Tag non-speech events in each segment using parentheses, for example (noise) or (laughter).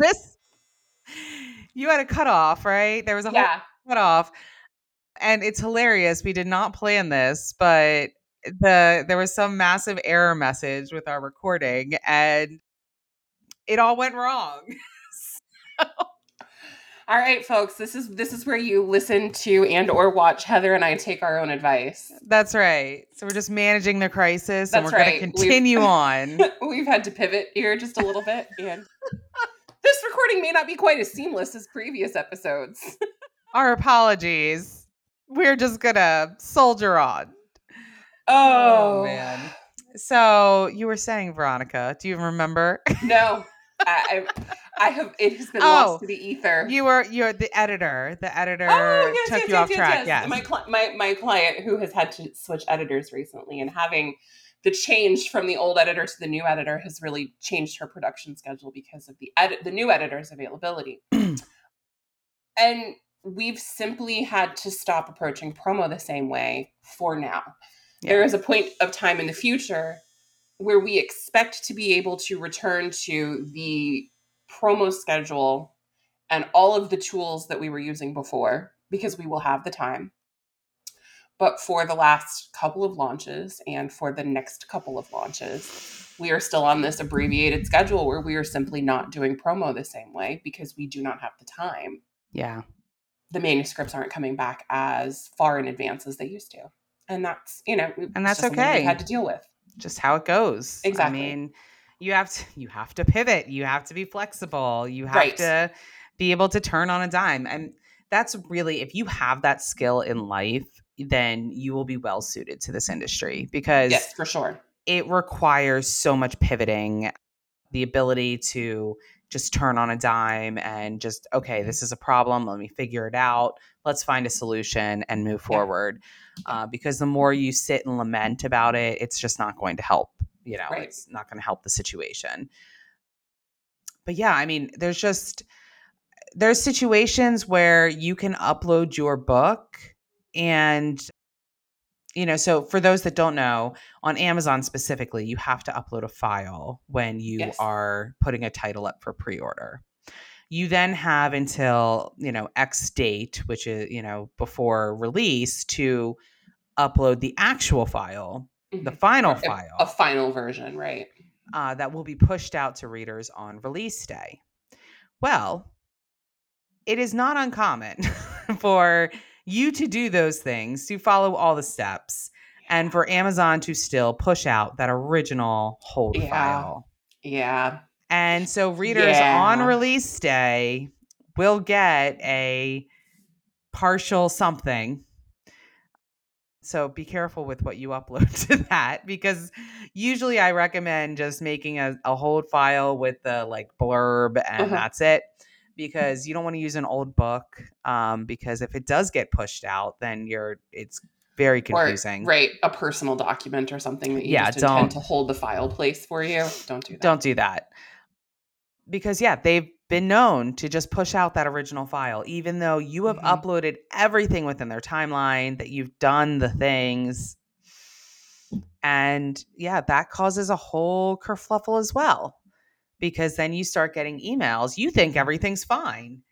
this you had a cutoff, right? There was a whole Yeah. cutoff. And it's hilarious. We did not plan this, but the there was some massive error message with our recording and it all went wrong. (laughs) All right, folks. This is this is where you listen to and or watch Heather and I take our own advice. That's right. So we're just managing the crisis and we're right. going to We've- continue on. (laughs) We've had to pivot here just a little bit, and this recording may not be quite as seamless as previous episodes. (laughs) Our apologies. We're just going to soldier on. Oh, oh, man. So you were saying, Veronica, do you remember? (laughs) No, I, I, have. It has been Oh, lost to the ether. you were you're the editor. The editor Oh yes, took yes, you yes, off track. yes. Yes. My, cli- my my client who has had to switch editors recently and having the change from the old editor to the new editor has really changed her production schedule because of the edit the new editor's availability. (clears throat) and we've simply had to stop approaching promo the same way for now. There Yeah. is a point of time in the future where we expect to be able to return to the promo schedule and all of the tools that we were using before because we will have the time. But for the last couple of launches and for the next couple of launches, we are still on this abbreviated schedule where we are simply not doing promo the same way because we do not have the time. yeah. The manuscripts aren't coming back as far in advance as they used to. And that's, you know, And that's okay. We've had to deal with. Just how it goes. Exactly. I mean, you have to you have to pivot. You have to be flexible. You have Right. to be able to turn on a dime. And that's really if you have that skill in life, then you will be well suited to this industry because Yes, for sure. it requires so much pivoting the ability to just turn on a dime and just okay this is a problem let me figure it out let's find a solution and move forward uh, because the more you sit and lament about it it's just not going to help you know Right. it's not going to help the situation but yeah i mean there's just there's situations where you can upload your book and you know so for those that don't know on amazon specifically you have to upload a file when you Yes. are putting a title up for pre-order you then have until you know x date which is you know before release to upload the actual file the Mhm. final A- file A final version, right? uh, that will be pushed out to readers on release day. Well, it is not uncommon (laughs) for you to do those things, to follow all the steps, and for Amazon to still push out that original hold Yeah. file. Yeah. And so readers on release day will get a partial something. So be careful with what you upload (laughs) to that because usually I recommend just making a, a hold file with the like blurb and Uh-huh. that's it because you don't want to use an old book um, because if it does get pushed out then you're it's very confusing. Or, right, a personal document or something that you Yeah, just intend to hold the file place for you. Don't do that. Don't do that. Because yeah, they've been known to just push out that original file, even though you have Mhm. uploaded everything within their timeline, that you've done the things. And yeah, that causes a whole kerfluffle as well. Because then you start getting emails. You think everything's fine.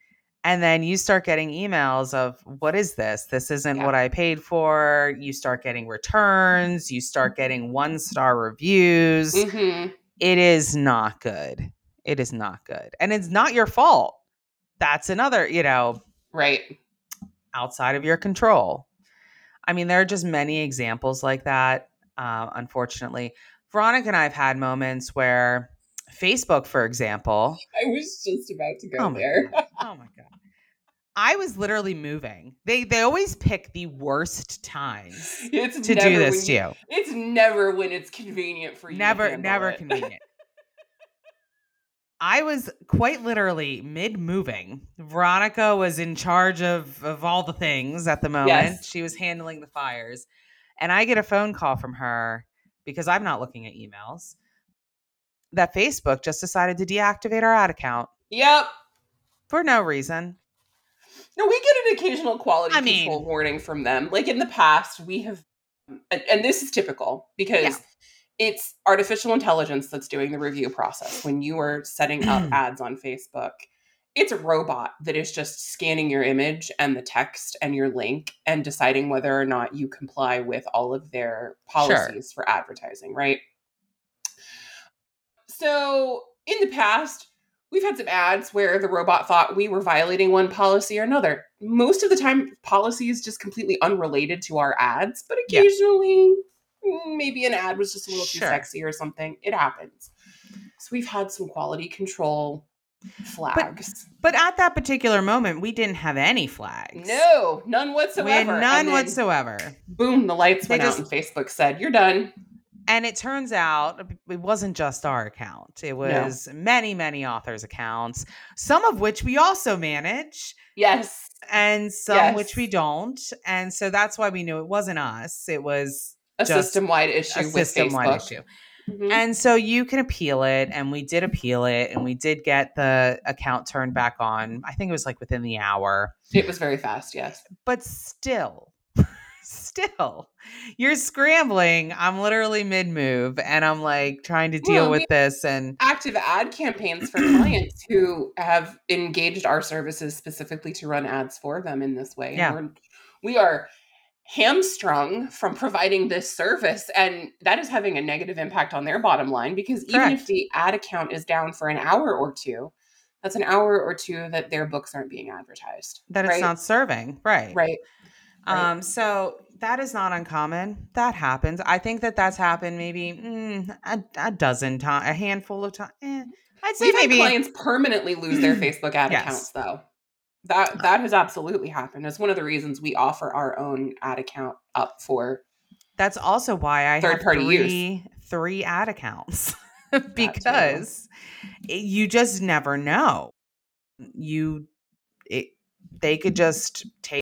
And then you start getting emails of, what is this? This isn't Yeah. what I paid for. You start getting returns. You start getting one star reviews Mhm. it is not good. It is not good. And it's not your fault. That's another, you know, Right. outside of your control. I mean, there are just many examples like that, uh, unfortunately. Veronica and I have had moments where Facebook, for example, I was just about to go Oh there. oh my God. I was literally moving. They they always pick the worst times (laughs) It's to do this to you- you. It's never when it's convenient for you. never never it. convenient i was quite literally mid moving veronica was in charge of of all the things at the moment Yes. she was handling the fires and i get a phone call from her because i'm not looking at emails that facebook just decided to deactivate our ad account Yep. for no reason No, we get an occasional quality I mean- control warning from them. Like in the past, we have, and, and this is typical because Yeah. it's artificial intelligence that's doing the review process when you are setting up (clears throat) ads on Facebook. It's a robot that is just scanning your image and the text and your link and deciding whether or not you comply with all of their policies sure. for advertising, right? So, in the past, we've had some ads where the robot thought we were violating one policy or another. Most of the time, policy is just completely unrelated to our ads, but occasionally, yeah. maybe an ad was just a little sure. too sexy or something. It happens. So we've had some quality control flags. But, but at that particular moment, we didn't have any flags. No, none whatsoever. We had none whatsoever. Boom, the lights they went just, out and Facebook said, You're done. And it turns out it wasn't just our account. It was no. many, many authors' accounts, some of which we also manage. Yes. And some yes. which we don't. And so that's why we knew it wasn't us. It was a system wide issue a system wide issue. Mm-hmm. And so you can appeal it, and we did appeal it, and we did get the account turned back on. I think it was like within the hour. It was very fast, yes. But still, still you're scrambling i'm literally mid move and i'm like trying to deal well, with this and active ad campaigns for (clears throat) clients who have engaged our services specifically to run ads for them in this way yeah. We're, we are hamstrung from providing this service and that is having a negative impact on their bottom line because Correct. even if the ad account is down for an hour or two that's an hour or two that their books aren't being advertised that right? it's not serving right right Right. Um, so that is not uncommon. That happens. I think that that's happened maybe mm, a, a, dozen times, a handful of times. Eh, I'd say We've maybe clients permanently lose their (clears throat) Facebook ad yes. accounts, though. That that has absolutely happened. It's one of the reasons we offer our own ad account up for. That's also why I third party three, use. three ad accounts (laughs) because you just never know. You, it, they could just take